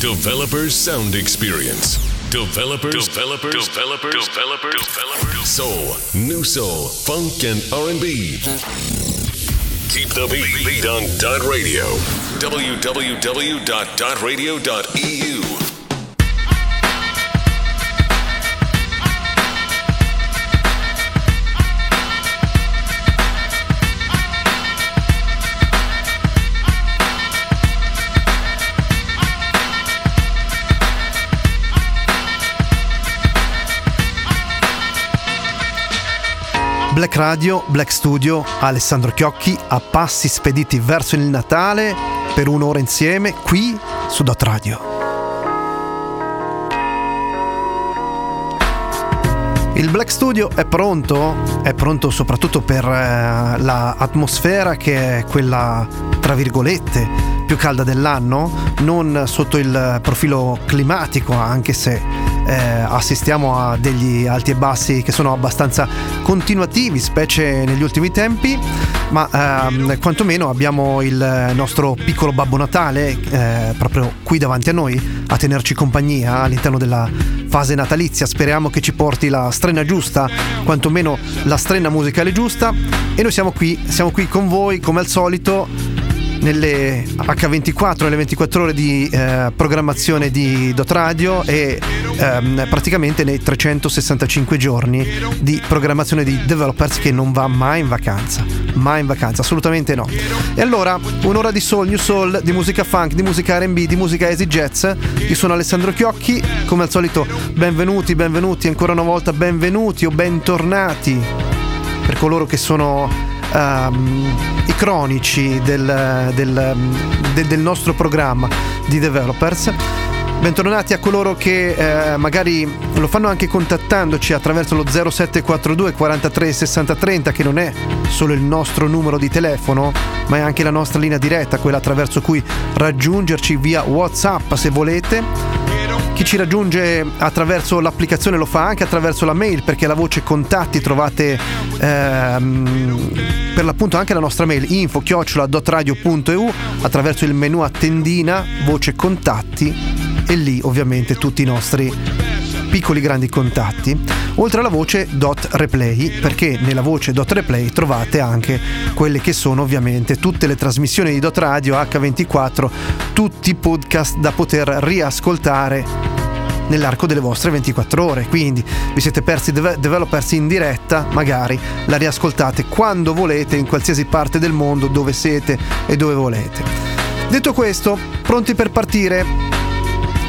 Developers Sound Experience. Developers, developers, developers, developers, developers. Soul, new soul, funk, and R&B. Keep the beat, beat on Dot Radio. www.dotradio.eu. Black Radio, Black Studio, Alessandro Chiocchi a passi spediti verso il Natale per un'ora insieme qui su Dot Radio. Il Black Studio è pronto, è pronto soprattutto per eh, l'atmosfera che è quella, tra virgolette, più calda dell'anno, non sotto il profilo climatico, anche se eh, assistiamo a degli alti e bassi che sono abbastanza continuativi, specie negli ultimi tempi, ma ehm, quantomeno abbiamo il nostro piccolo Babbo Natale eh, proprio qui davanti a noi a tenerci compagnia all'interno della fase natalizia. Speriamo che ci porti la strena giusta, quantomeno la strena musicale giusta. E noi siamo qui, siamo qui con voi come al solito nelle H24, nelle 24 ore di eh, programmazione di Dot Radio e ehm, praticamente nei 365 giorni di programmazione di developers che non va mai in vacanza, mai in vacanza, assolutamente no. E allora, un'ora di soul, new soul, di musica funk, di musica RB, di musica easy jazz. Io sono Alessandro Chiocchi, come al solito benvenuti, benvenuti, ancora una volta benvenuti o bentornati per coloro che sono um, i cronici del, del, del, del, nostro programma di developers. Bentornati a coloro che eh, magari lo fanno anche contattandoci attraverso lo 0742 43 60 30 che non è solo il nostro numero di telefono ma è anche la nostra linea diretta, quella attraverso cui raggiungerci via Whatsapp se volete chi ci raggiunge attraverso l'applicazione lo fa anche attraverso la mail perché la voce contatti trovate ehm, per l'appunto anche la nostra mail info-dotradio.eu attraverso il menu a tendina voce contatti e lì ovviamente tutti i nostri piccoli grandi contatti, oltre alla voce dot replay, perché nella voce dot replay trovate anche quelle che sono ovviamente tutte le trasmissioni di Dot Radio H24, tutti i podcast da poter riascoltare nell'arco delle vostre 24 ore. Quindi vi siete persi deve- developers in diretta, magari la riascoltate quando volete, in qualsiasi parte del mondo, dove siete e dove volete. Detto questo, pronti per partire?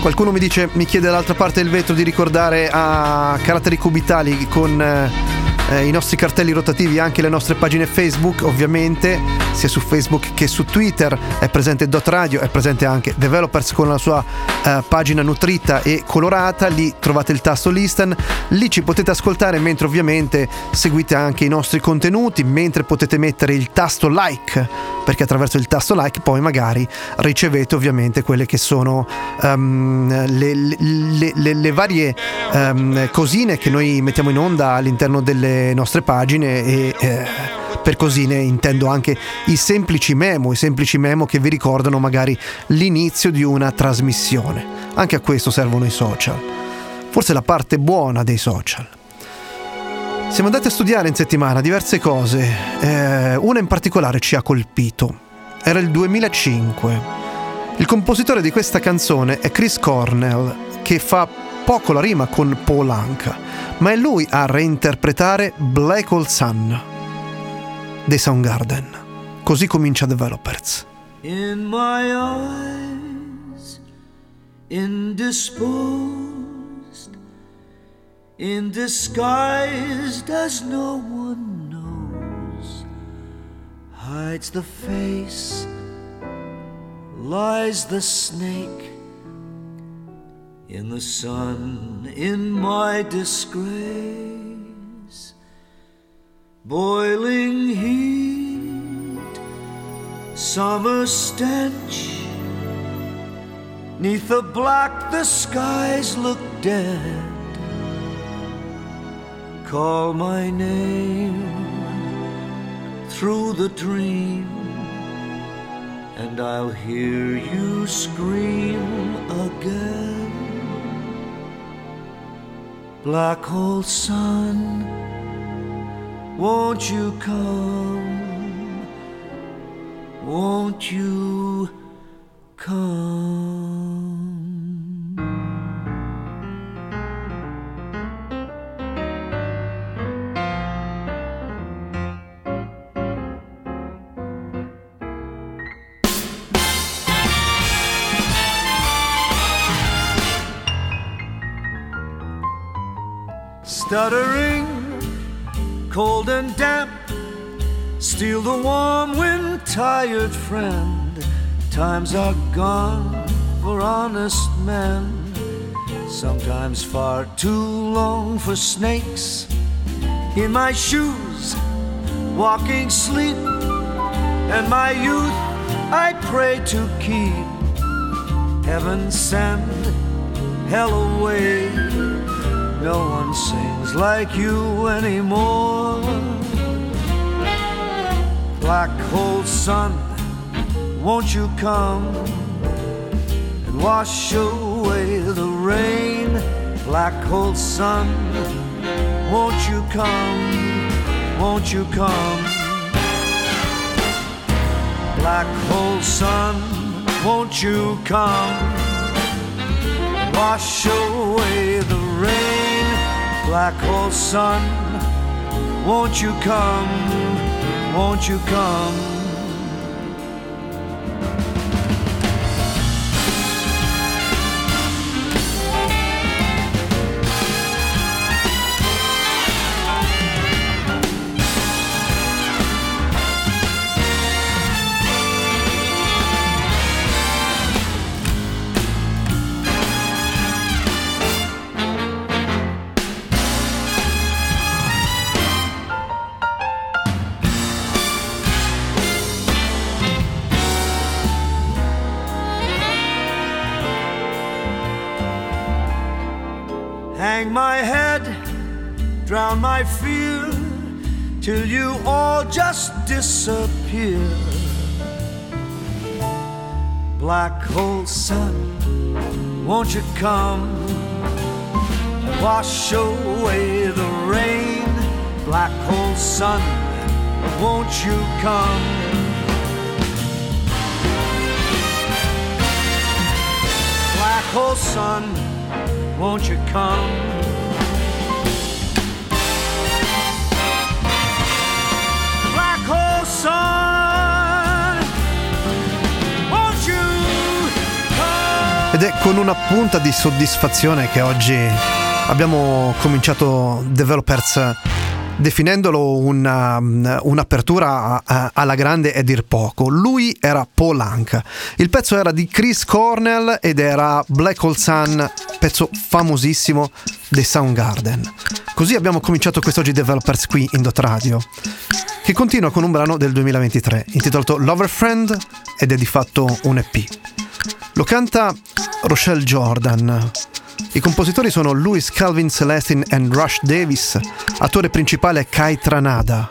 Qualcuno mi dice, mi chiede dall'altra parte del vetro di ricordare a caratteri cubitali con eh, i nostri cartelli rotativi anche le nostre pagine Facebook, ovviamente, sia su Facebook che su Twitter. È presente Dot Radio, è presente anche Developers con la sua eh, pagina nutrita e colorata. Lì trovate il tasto Listen. Lì ci potete ascoltare mentre ovviamente seguite anche i nostri contenuti, mentre potete mettere il tasto like, perché attraverso il tasto like poi magari ricevete ovviamente quelle che sono um, le, le, le, le, varie um, cosine che noi mettiamo in onda all'interno delle nostre pagine e eh, per così ne intendo anche i semplici memo, i semplici memo che vi ricordano magari l'inizio di una trasmissione. Anche a questo servono i social. Forse la parte buona dei social. Siamo andati a studiare in settimana diverse cose, eh, una in particolare ci ha colpito. Era il 2005. Il compositore di questa canzone è Chris Cornell, che fa poco la rima con Paul Anka ma è lui a reinterpretare Black Hole Sun dei Soundgarden. Così comincia Developers. In my eyes, indisposed, in disguised as no one knows, hides the face, lies the snake in the sun in my disgrace. Boiling heat, summer stench. Neath the black, the skies look dead. Call my name through the dream, and I'll hear you scream again. Black hole sun, won't you come? Won't you Stuttering, cold and damp, steal the warm wind, tired friend. Times are gone for honest men, sometimes far too long for snakes. In my shoes, walking sleep, and my youth I pray to keep. Heaven send hell away. No one sings like you anymore. Black hole sun, won't you come and wash away the rain? Black hole sun, won't you come? Won't you come? Black hole sun, won't you come? Wash away the rain, black hole sun. Won't you come? Won't you come? Drown my fear, till you all just disappear. Black hole sun, won't you come? Wash away the rain. Black hole sun, won't you come? Black hole sun, won't you come? Ed è con una punta di soddisfazione che oggi abbiamo cominciato Developers definendolo una, un'apertura alla grande è dir poco. Lui era Paul Anka. Il pezzo era di Chris Cornell ed era Black Hole Sun, pezzo famosissimo dei Soundgarden. Così abbiamo cominciato quest'oggi Developers qui in Dot Radio, che continua con un brano del 2023 intitolato Lover Friend ed è di fatto un EP. Lo canta Rochelle Jordan. I compositori sono Louis Calvin Celestin e Rush Davis. Attore principale Kai Tranada.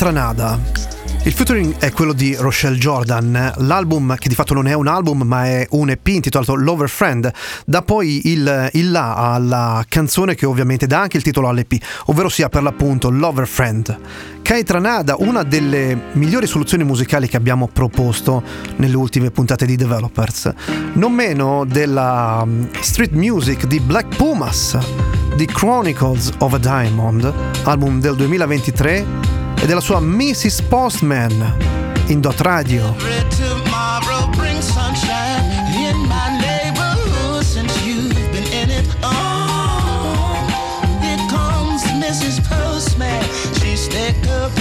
Tranada. Il featuring è quello di Rochelle Jordan, l'album che di fatto non è un album ma è un EP intitolato Lover Friend, dà poi il, il là alla canzone che ovviamente dà anche il titolo all'EP, ovvero sia per l'appunto Lover Friend. Kai Tranada, una delle migliori soluzioni musicali che abbiamo proposto nelle ultime puntate di Developers, non meno della um, street music di Black Pumas, di Chronicles of a Diamond, album del 2023 e della sua Mrs. Postman in Dot Radio. your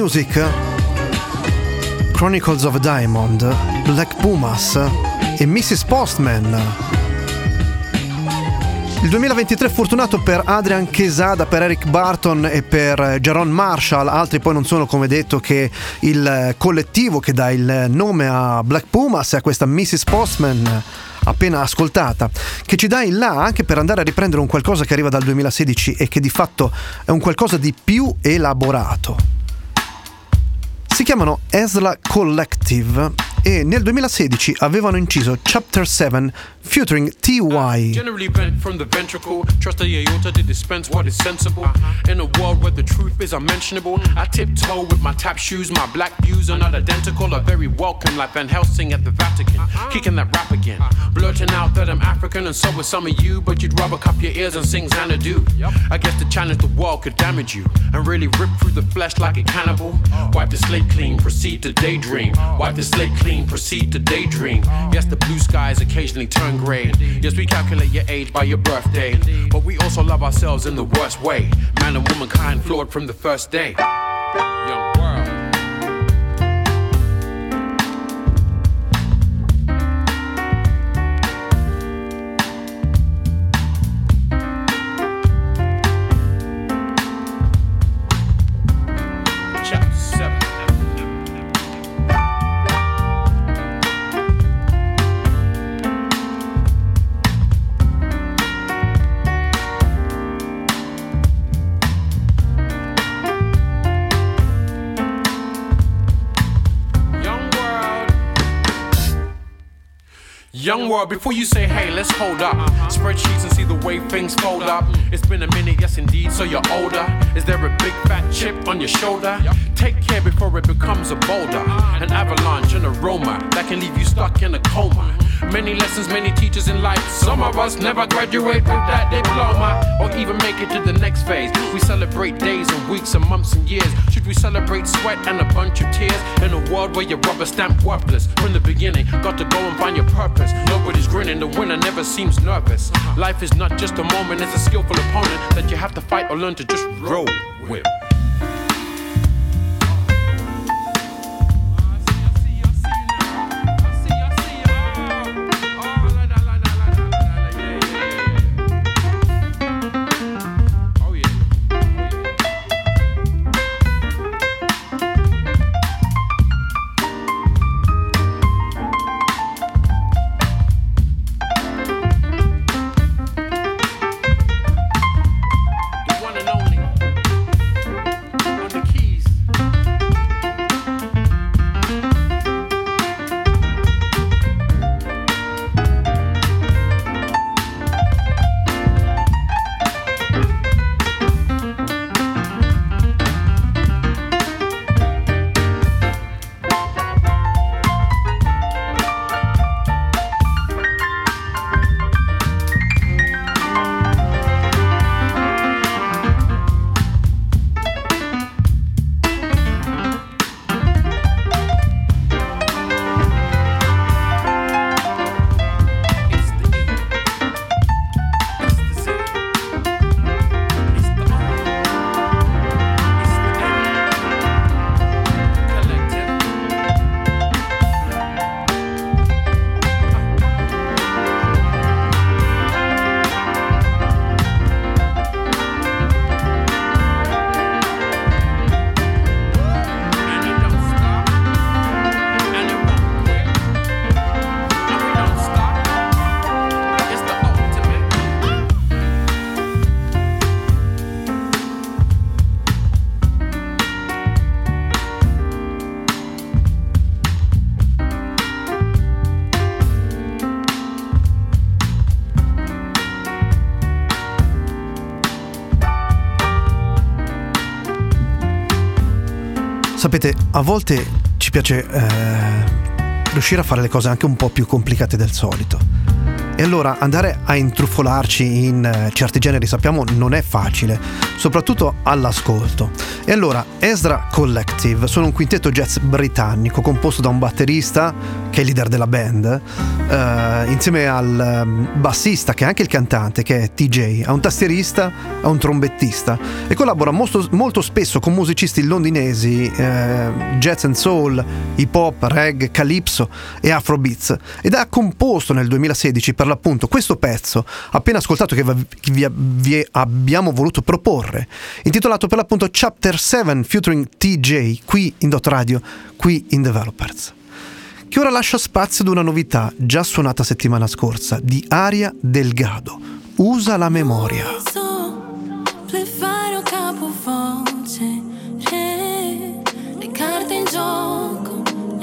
Music, Chronicles of Diamond, Black Pumas e Mrs. Postman. Il 2023 è fortunato per Adrian Quesada, per Eric Barton e per Jaron Marshall, altri poi non sono come detto che il collettivo che dà il nome a Black Pumas e a questa Mrs. Postman appena ascoltata, che ci dà in là anche per andare a riprendere un qualcosa che arriva dal 2016 e che di fatto è un qualcosa di più elaborato. Si chiamano Esla Collective e nel 2016 avevano inciso Chapter 7 featuring TY. Generally bent from the ventricle, trust the aorta to dispense what is sensible. Uh-huh. In a world where the truth is unmentionable, I tiptoe with my tap shoes. My black views are not identical, are very welcome, like Van Helsing at the Vatican. Uh-huh. Kicking that rap again, uh-huh. blurting out that I'm African and so are some of you, but you'd rather cup your ears and sing Xanadu. Yep. I guess the challenge the world could damage you and really rip through the flesh like a cannibal. Oh. Wipe the slate clean, proceed to daydream. Oh. Wipe the slate clean clean, proceed to daydream. Yes, the blue skies occasionally turn gray. Yes, we calculate your age by your birthday. But we also love ourselves in the worst way. Man and womankind flawed from the first day. Young world. Young world, before you say, hey, let's hold up. Spreadsheets and see the way things fold up. It's been a minute, yes indeed, so you're older. Is there a big fat chip on your shoulder? Take care before it becomes a boulder. An avalanche, an aroma that can leave you stuck in a coma. Many lessons, many teachers in life. Some of us never graduate with that diploma or even make it to the next phase. We celebrate days and weeks and months and years. Should we celebrate sweat and a bunch of tears in a world where you're rubber stamped worthless? From the beginning, got to go and find your purpose. Nobody's grinning, the winner never seems nervous. Life is not just a moment, it's a skillful opponent that you have to fight or learn to just roll with. Sapete, a volte ci piace eh, riuscire a fare le cose anche un po' più complicate del solito. E allora andare a intruffolarci in eh, certi generi sappiamo non è facile, soprattutto all'ascolto. E allora Ezra Collective sono un quintetto jazz britannico composto da un batterista che è il leader della band, eh, insieme al ehm, bassista che è anche il cantante che è TJ, a un tastierista, a un trombettista e collabora molto, molto spesso con musicisti londinesi, eh, jazz and soul, hip hop, reggae, calypso e afrobeats ed ha composto nel 2016 per l'appunto questo pezzo appena ascoltato che vi- vi abbiamo voluto proporre intitolato per l'appunto Chapter 7 featuring TJ qui in Dot Radio, qui in Developers che ora lascia spazio ad una novità già suonata settimana scorsa di Aria Delgado. Usa la memoria.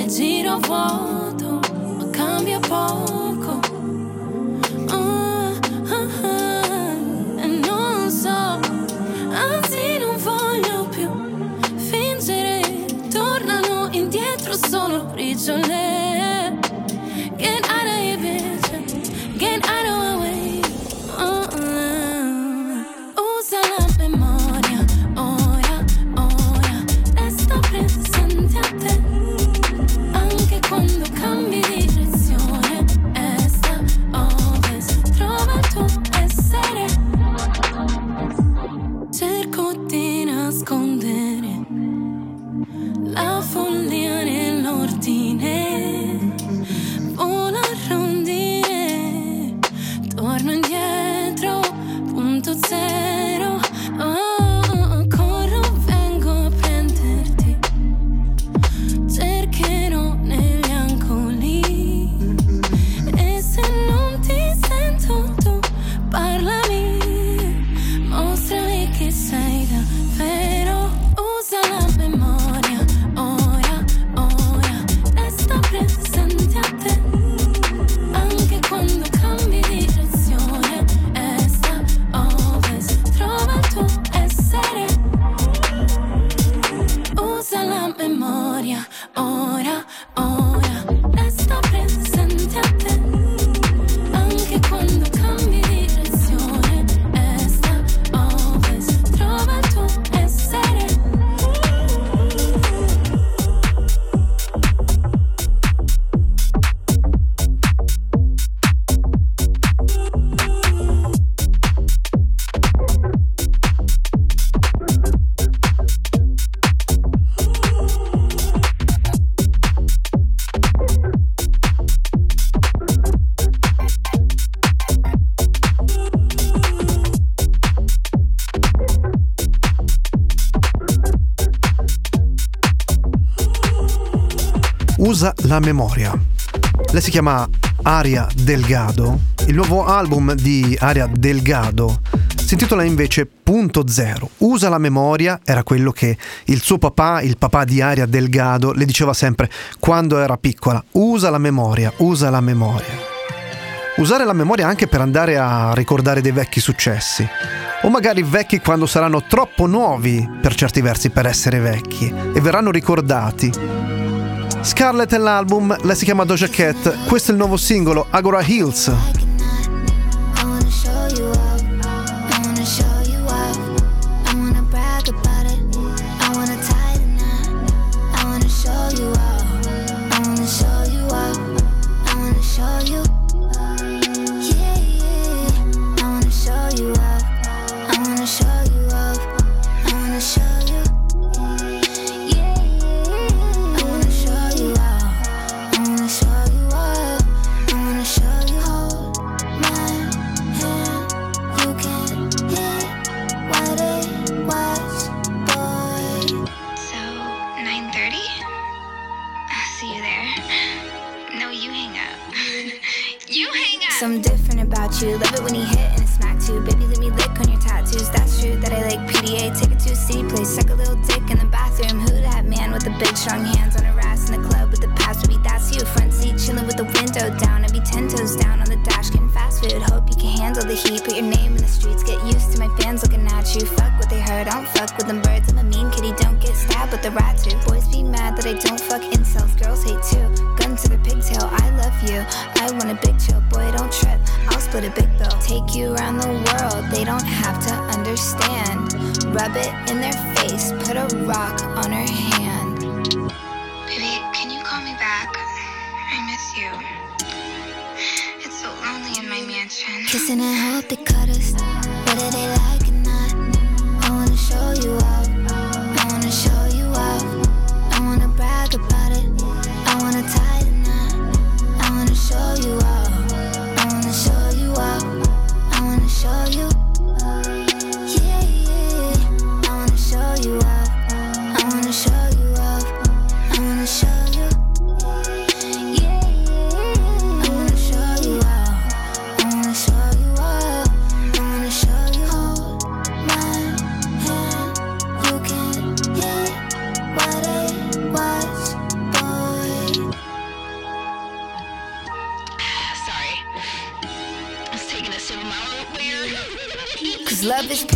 Giro vuoto ma cambia poco Ah, ah, ah, e non so anzi non voglio più fingere tornano indietro solo briciole la memoria. Lei si chiama Aria Delgado. Il nuovo album di Aria Delgado si intitola invece Punto Zero. Usa la memoria era quello che il suo papà, il papà di Aria Delgado, le diceva sempre quando era piccola. Usa la memoria, usa la memoria. Usare la memoria anche per andare a ricordare dei vecchi successi. O magari vecchi quando saranno troppo nuovi per certi versi per essere vecchi e verranno ricordati. Scarlett è l'album, lei si chiama Doja Cat, questo è il nuovo singolo Agora Hills.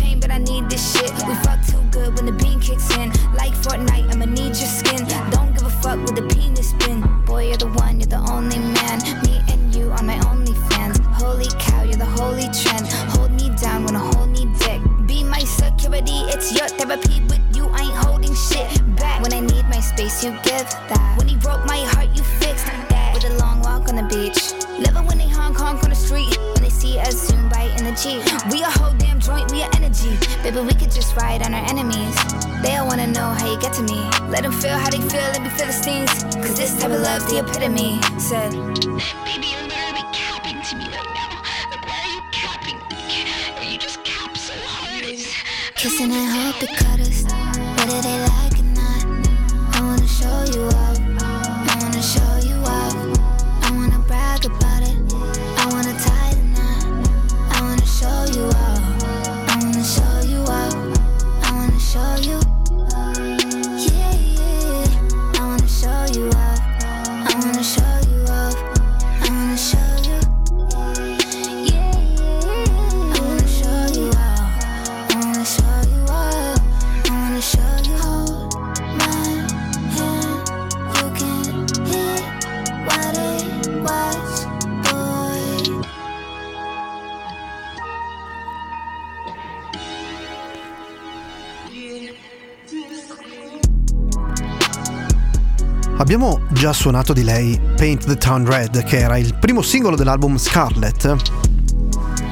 Pain, but I need this shit. We fuck too good when the bean kicks in. Like Fortnite, I'ma need your skin. Don't give a fuck with the penis spin. Boy, you're the one, you're the only man. Me and you are my only fans. Holy cow, you're the holy trend. Hold me down, wanna hold me dick. Be my security, it's your therapy. With you, I ain't holding shit back. When I need my space, you give that. When he broke my heart, you fixed that. With a long walk on the beach. Living when they Hong honk on the street. When they see us zoom bite in the Jeep. We a whole Baby, we could just ride on our enemies. They all wanna know how you get to me. Let them feel how they feel, let me feel the stings. Cause this type of love's the epitome. Said, Baby, you're literally capping to me right now. Like, why are you capping? Or you just cap so hard. Kissing and hope it cut us. Abbiamo già suonato di lei Paint the Town Red, che era il primo singolo dell'album Scarlet.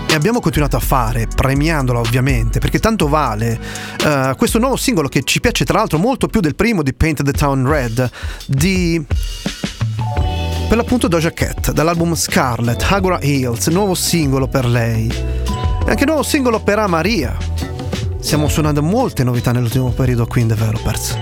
E abbiamo continuato a fare, premiandola ovviamente, perché tanto vale. eh, questo nuovo singolo che ci piace tra l'altro molto più del primo di Paint the Town Red, di per l'appunto Doja Cat, dall'album Scarlet, Agora Hills, nuovo singolo per lei. E anche nuovo singolo per Amaria. Stiamo suonando molte novità nell'ultimo periodo qui in Developers.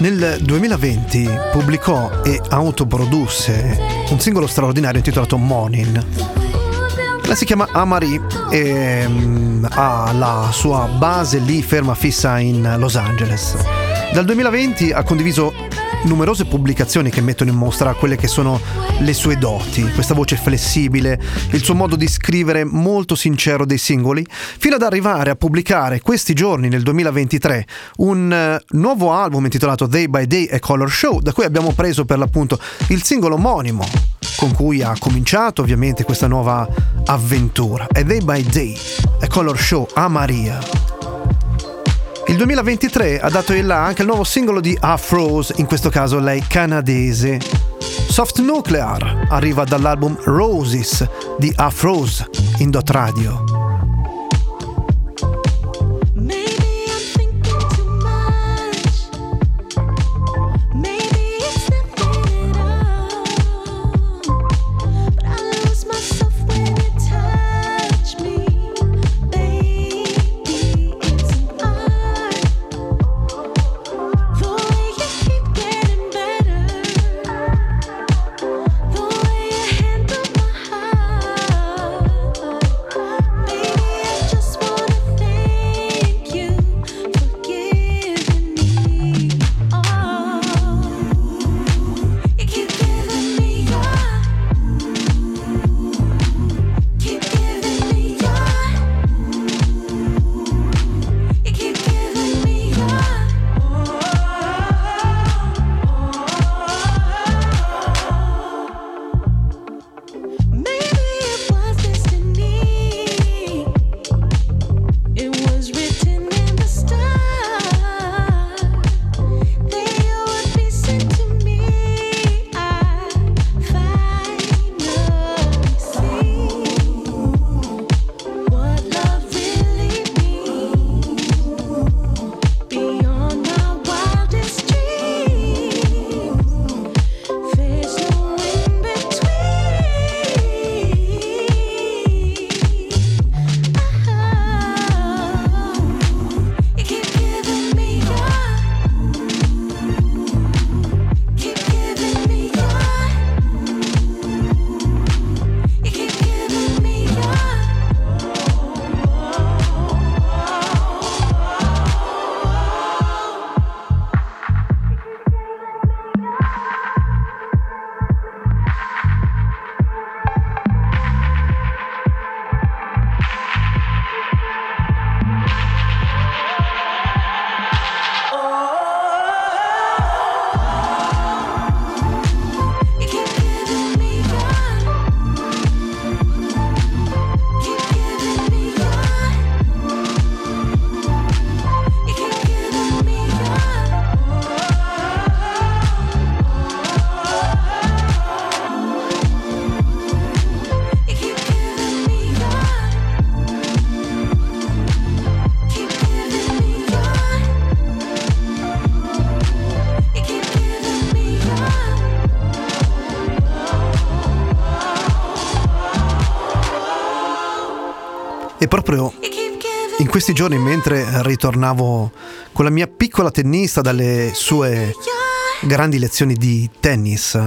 Nel 2020 pubblicò e autoprodusse un singolo straordinario intitolato Monin. La si chiama Amari e mm, ha la sua base lì ferma fissa in Los Angeles. Dal 2020 ha condiviso numerose pubblicazioni che mettono in mostra quelle che sono le sue doti, questa voce flessibile, il suo modo di scrivere molto sincero dei singoli, fino ad arrivare a pubblicare questi giorni nel 2023 un eh, nuovo album intitolato Day by Day a Color Show, da cui abbiamo preso per l'appunto il singolo omonimo con cui ha cominciato ovviamente questa nuova avventura. È Day by Day a Color Show a Maria. Il 2023 ha dato il là anche il nuovo singolo di Afros, in questo caso lei canadese. Soft Nuclear arriva dall'album Roses di Afros in Dot Radio. Proprio in questi giorni, mentre ritornavo con la mia piccola tennista dalle sue grandi lezioni di tennis,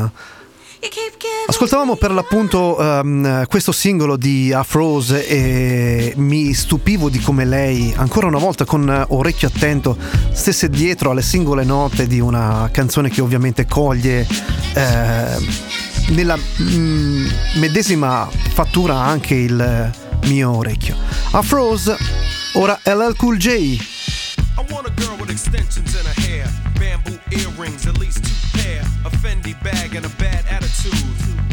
Ascoltavamo per l'appunto ehm, questo singolo di Afrose e mi stupivo di come lei, ancora una volta con orecchio attento, stesse dietro alle singole note di una canzone che ovviamente coglie eh, nella mm, medesima fattura anche il mio orecchio. Afrose, ora LL Cool J. I want a girl with extensions in her hair, bamboo earrings, at least two pair, a Fendi bag, and a bad attitude.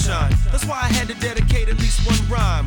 sunshine. That's why I had to dedicate at least one rhyme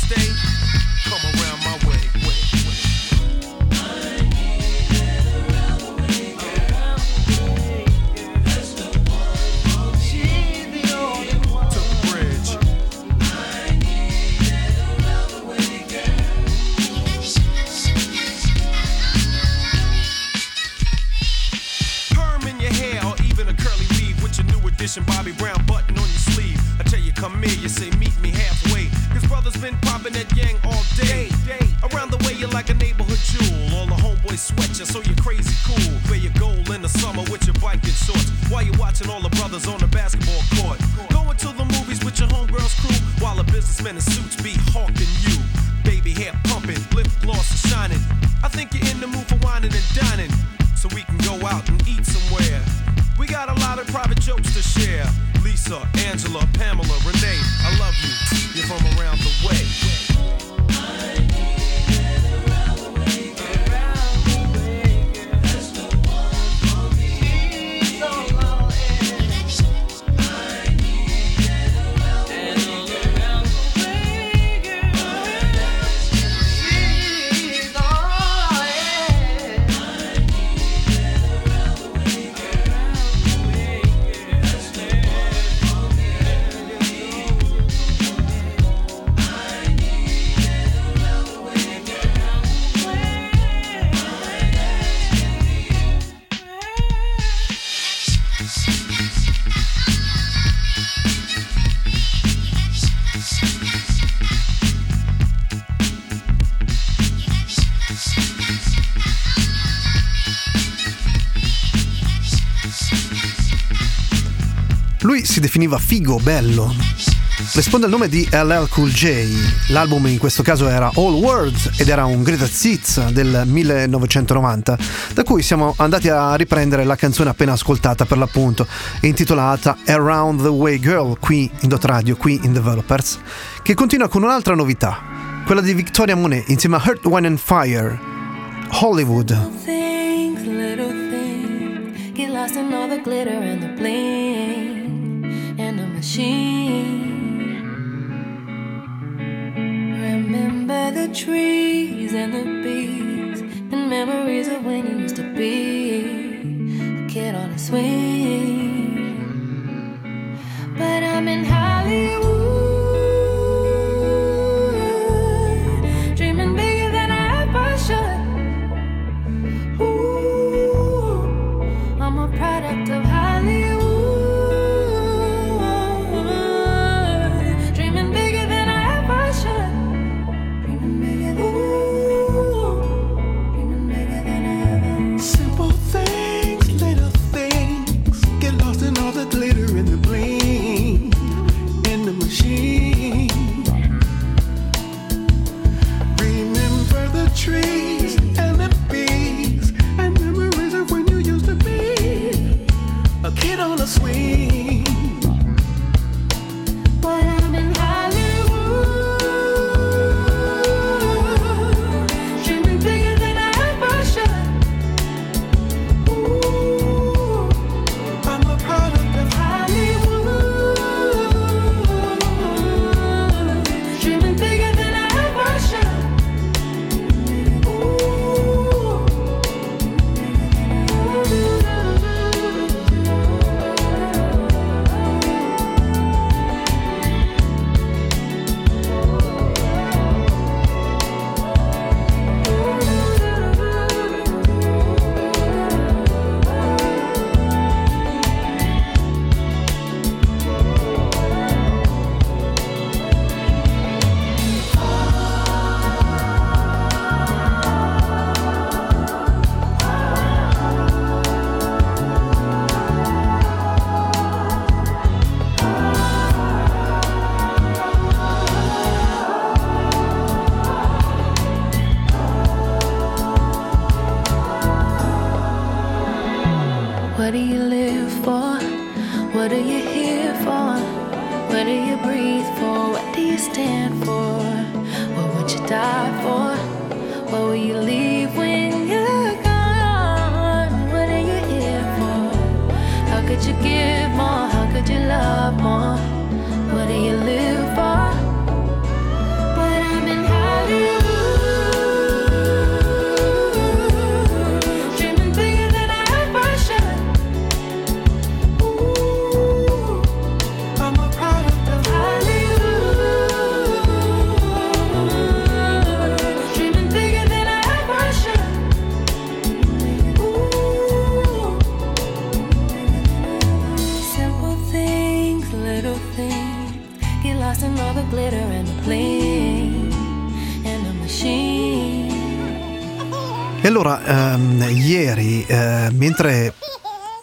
stay, come around my way. way, way. To the bridge. Perm in your hair or even a curly weave with your new edition Bobby Brown button on your sleeve. I tell you, come here, you say, meet me halfway. Been popping that yang all day. Around the way, you're like a neighborhood jewel. All the homeboys sweat you, so you're crazy cool. Wear your gold in the summer with your biking shorts. While you're watching all the brothers on the basketball court. Going to the movies with your homegirls crew. While the businessmen in suits be hawking you. Baby hair pumping, lip gloss is shining. I think you're in the mood for whining and dining so we can go out and eat somewhere. We got a lot of private jokes to share. Lisa, Angela, Pamela, si definiva figo, bello. Risponde al nome di LL Cool J. L'album in questo caso era All Words ed era un greatest hits del 1990, da cui siamo andati a riprendere la canzone appena ascoltata per l'appunto, intitolata Around the Way Girl, qui in Dot Radio, qui in Developers, che continua con un'altra novità, quella di Victoria Monet insieme a Earth, Wine and Fire, Hollywood. things, little things. Get lost in all the glitter and the bling machine. Remember the trees and the bees and memories of when you used to be a kid on a swing. But I'm in Hollywood,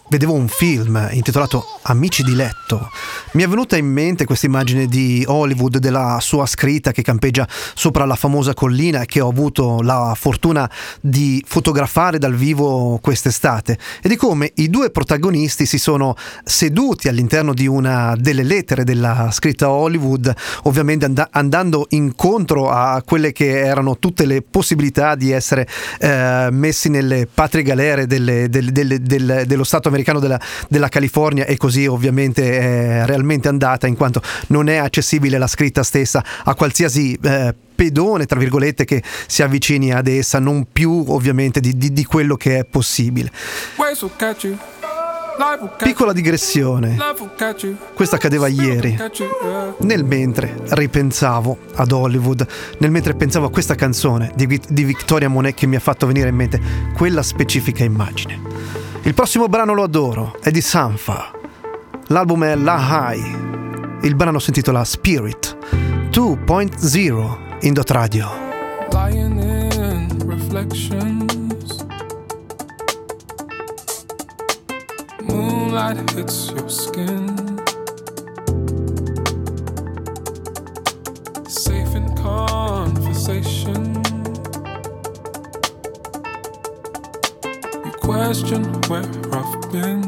vedevo un film intitolato Amici di letto, mi è venuta in mente questa immagine di Hollywood della sua scritta che campeggia sopra la famosa collina che ho avuto la fortuna di fotografare dal vivo quest'estate e di come i due protagonisti si sono seduti all'interno di una delle lettere della scritta Hollywood, ovviamente and- andando incontro a quelle che erano tutte le possibilità di essere eh, messi nelle patrie galere delle- del- del- del- dello Stato americano della, della California e così ovviamente è realmente andata in quanto non è accessibile la scritta stessa a qualsiasi eh, pedone tra virgolette che si avvicini ad essa non più ovviamente di, di- di quello che è possibile. Piccola digressione. Questo accadeva ieri. Nel mentre ripensavo ad Hollywood, nel mentre pensavo a questa canzone di, di Victoria Monet che mi ha fatto venire in mente quella specifica immagine. Il prossimo brano lo adoro, è di Sanfa. L'album è La High. Il brano si intitola Spirit 2.0 in Dot Radio. Lying in reflections. Moonlight hits your skin. Question where I've been.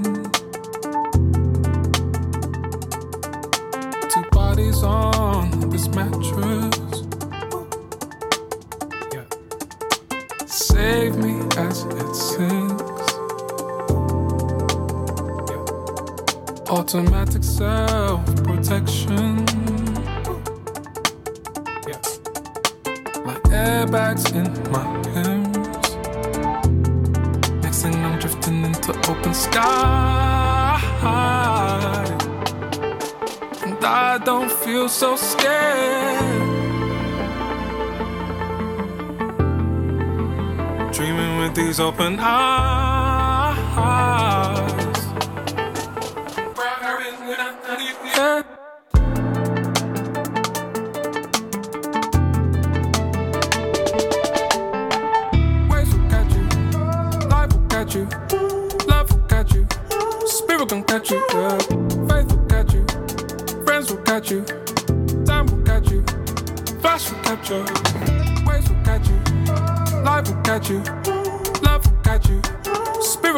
Feel so scared. Dreaming with these open eyes.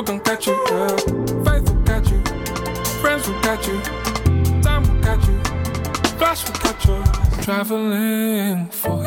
Spirit gon' catch you, yeah. Faith will catch you, friends will catch you, time will catch you, flash will catch you. Traveling for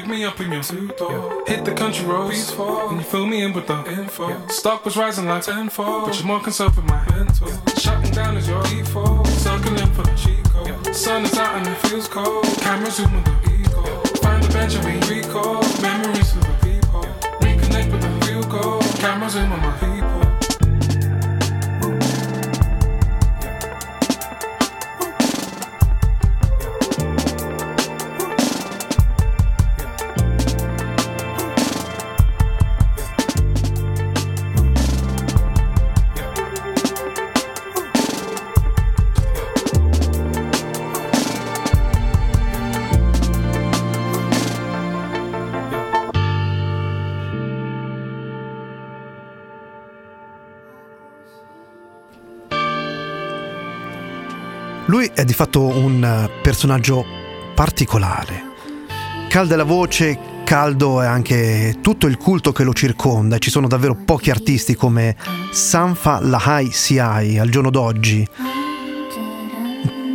pick me up in your two-door. Hit the country roads, peaceful, and you fill me in with the info. Stock was rising like tenfold, but you're more concerned with my mental. Shutting down is your default, circling for the cheat code. Sun is out and it feels cold. Camera zoom with the ego. Find the bench and we recall memories of the people. Reconnect with the real goal. Camera zoom on my people. Di fatto un eh, personaggio particolare. Calda la voce, caldo è anche tutto il culto che lo circonda. Ci sono davvero pochi artisti come Sanfa Lahai Siai al giorno d'oggi.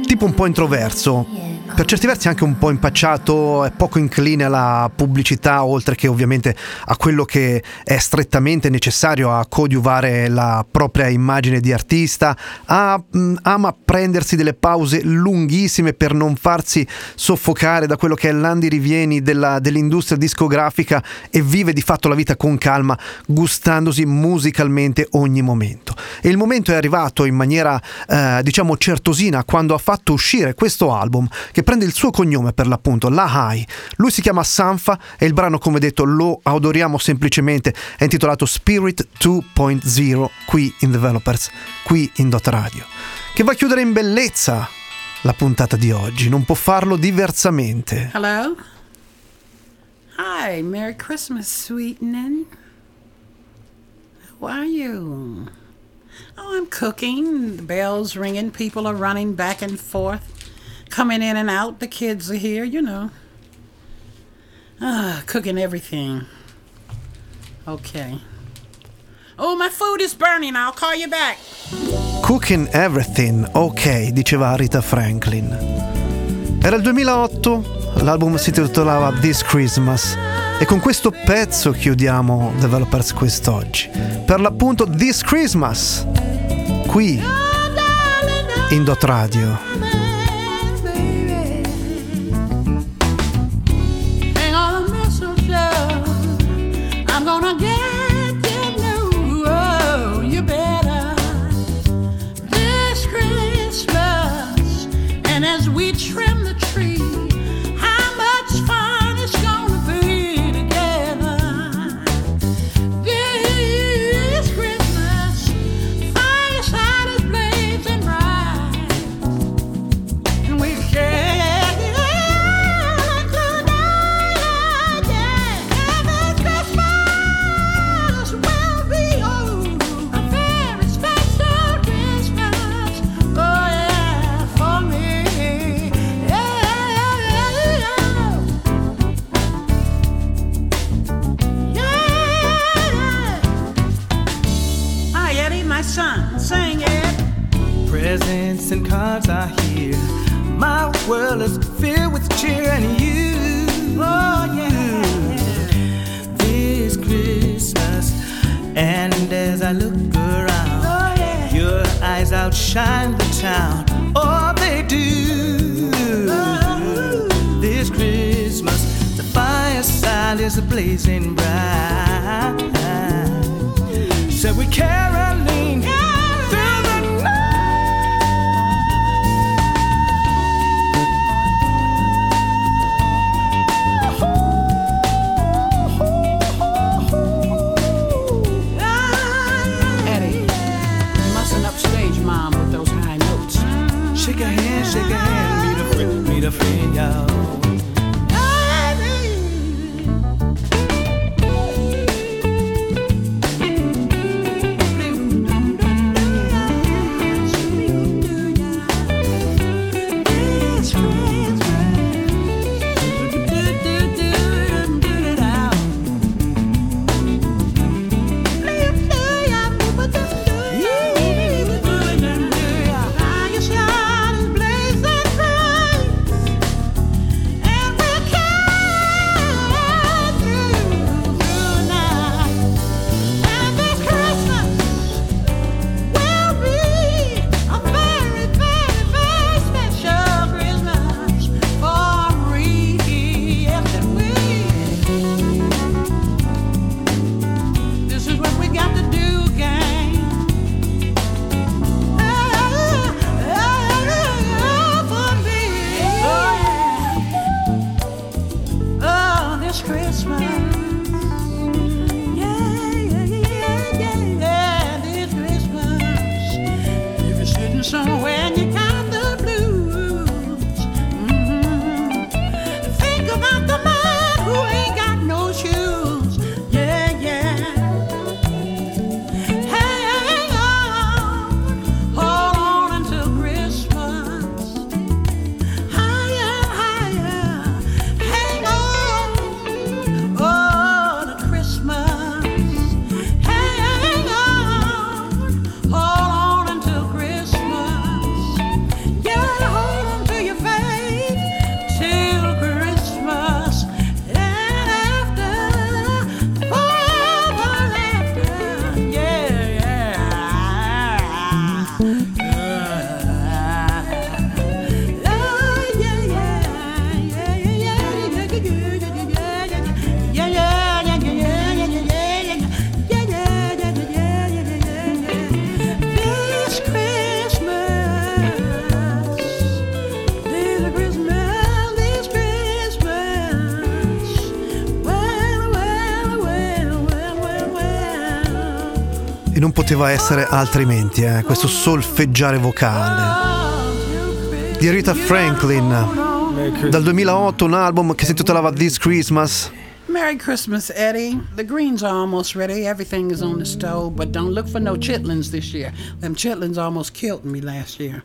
Tipo un po' introverso, per certi versi anche un po' impacciato, è poco incline alla pubblicità, oltre che ovviamente a quello che è strettamente necessario a coadiuvare la propria immagine di artista, ha- mh, ama prendersi delle pause lunghissime per non farsi soffocare da quello che è l'andirivieni della- dell'industria discografica e vive di fatto la vita con calma, gustandosi musicalmente ogni momento. E il momento è arrivato in maniera, eh, diciamo, certosina quando ha fatto uscire questo album che prende il suo cognome per l'appunto, Lahai. Lui si chiama Sanfa e il brano, come detto, lo adoriamo semplicemente. È intitolato Spirit 2.0 qui in Developers, qui in Dot Radio. Che va a chiudere in bellezza la puntata di oggi, non può farlo diversamente. Hello? Hi, Merry Christmas, sweetening. How are you? Oh, I'm cooking. The bell's ringing. People are running back and forth, coming in and out. The kids are here, you know. Ah, cooking everything. Okay. Oh, my food is burning. I'll call you back. Cooking Everything, ok, diceva Rita Franklin. Era il 2008, l'album si titolava This Christmas e con questo pezzo chiudiamo Developers quest'oggi. Per l'appunto This Christmas, qui in Dot Radio. Are here. My world is filled with cheer and you. Christmas. Poteva essere altrimenti, eh, questo solfeggiare vocale. Di Rita Franklin, dal 2008 un album che si intitolava This Christmas. Merry Christmas, Eddie. The greens are almost ready. Everything is on the stove, but don't look for no chitlins this year. Them chitlins almost killed me last year.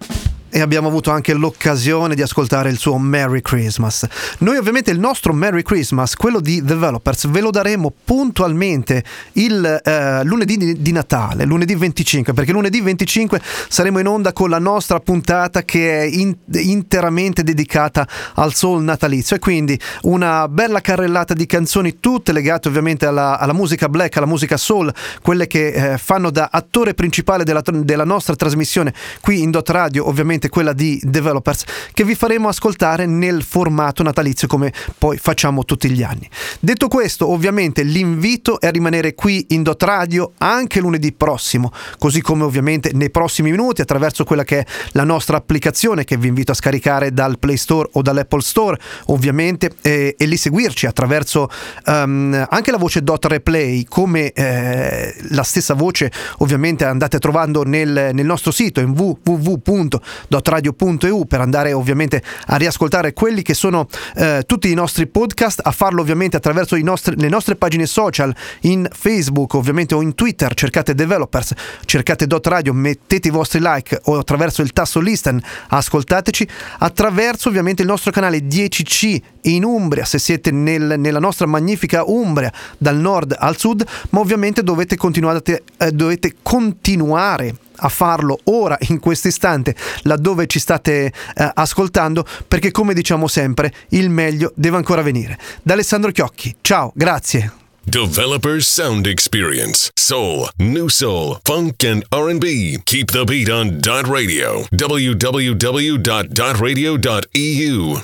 E abbiamo avuto anche l'occasione di ascoltare il suo Merry Christmas. Noi ovviamente il nostro Merry Christmas, quello di Developers, ve lo daremo puntualmente il eh, lunedì di, Natale, lunedì 25, perché lunedì 25 saremo in onda con la nostra puntata che è in- interamente dedicata al soul natalizio e quindi una bella carrellata di canzoni tutte legate ovviamente alla, alla musica black, alla musica soul, quelle che eh, fanno da attore principale della, della nostra trasmissione qui in Dot Radio, ovviamente quella di Developers, che vi faremo ascoltare nel formato natalizio come poi facciamo tutti gli anni. Detto questo, ovviamente l'invito è a rimanere qui in Dot Radio anche lunedì prossimo, così come ovviamente nei prossimi minuti attraverso quella che è la nostra applicazione che vi invito a scaricare dal Play Store o dall'Apple Store, ovviamente, e, e lì seguirci attraverso um, anche la voce Dot Replay, come eh, la stessa voce ovviamente andate trovando nel, nel nostro sito in www.dotradio.eu per andare ovviamente a riascoltare quelli che sono eh, tutti i nostri podcast, a farlo ovviamente attraverso nostri, le nostre pagine social in Facebook ovviamente o in Twitter, cercate Developers, cercate Dot Radio, mettete i vostri like o attraverso il tasto listen, ascoltateci, attraverso ovviamente il nostro canale 10C in Umbria, se siete nel, nella nostra magnifica Umbria dal nord al sud, ma ovviamente dovete continuare, eh, dovete continuare a farlo ora in questo istante laddove ci state eh, ascoltando perché come diciamo sempre il meglio deve ancora venire da Alessandro Chiocchi ciao grazie Developers Sound Experience. Soul, New Soul, Funk, and R&B. Keep the beat on Dot Radio. www.dotradio.eu.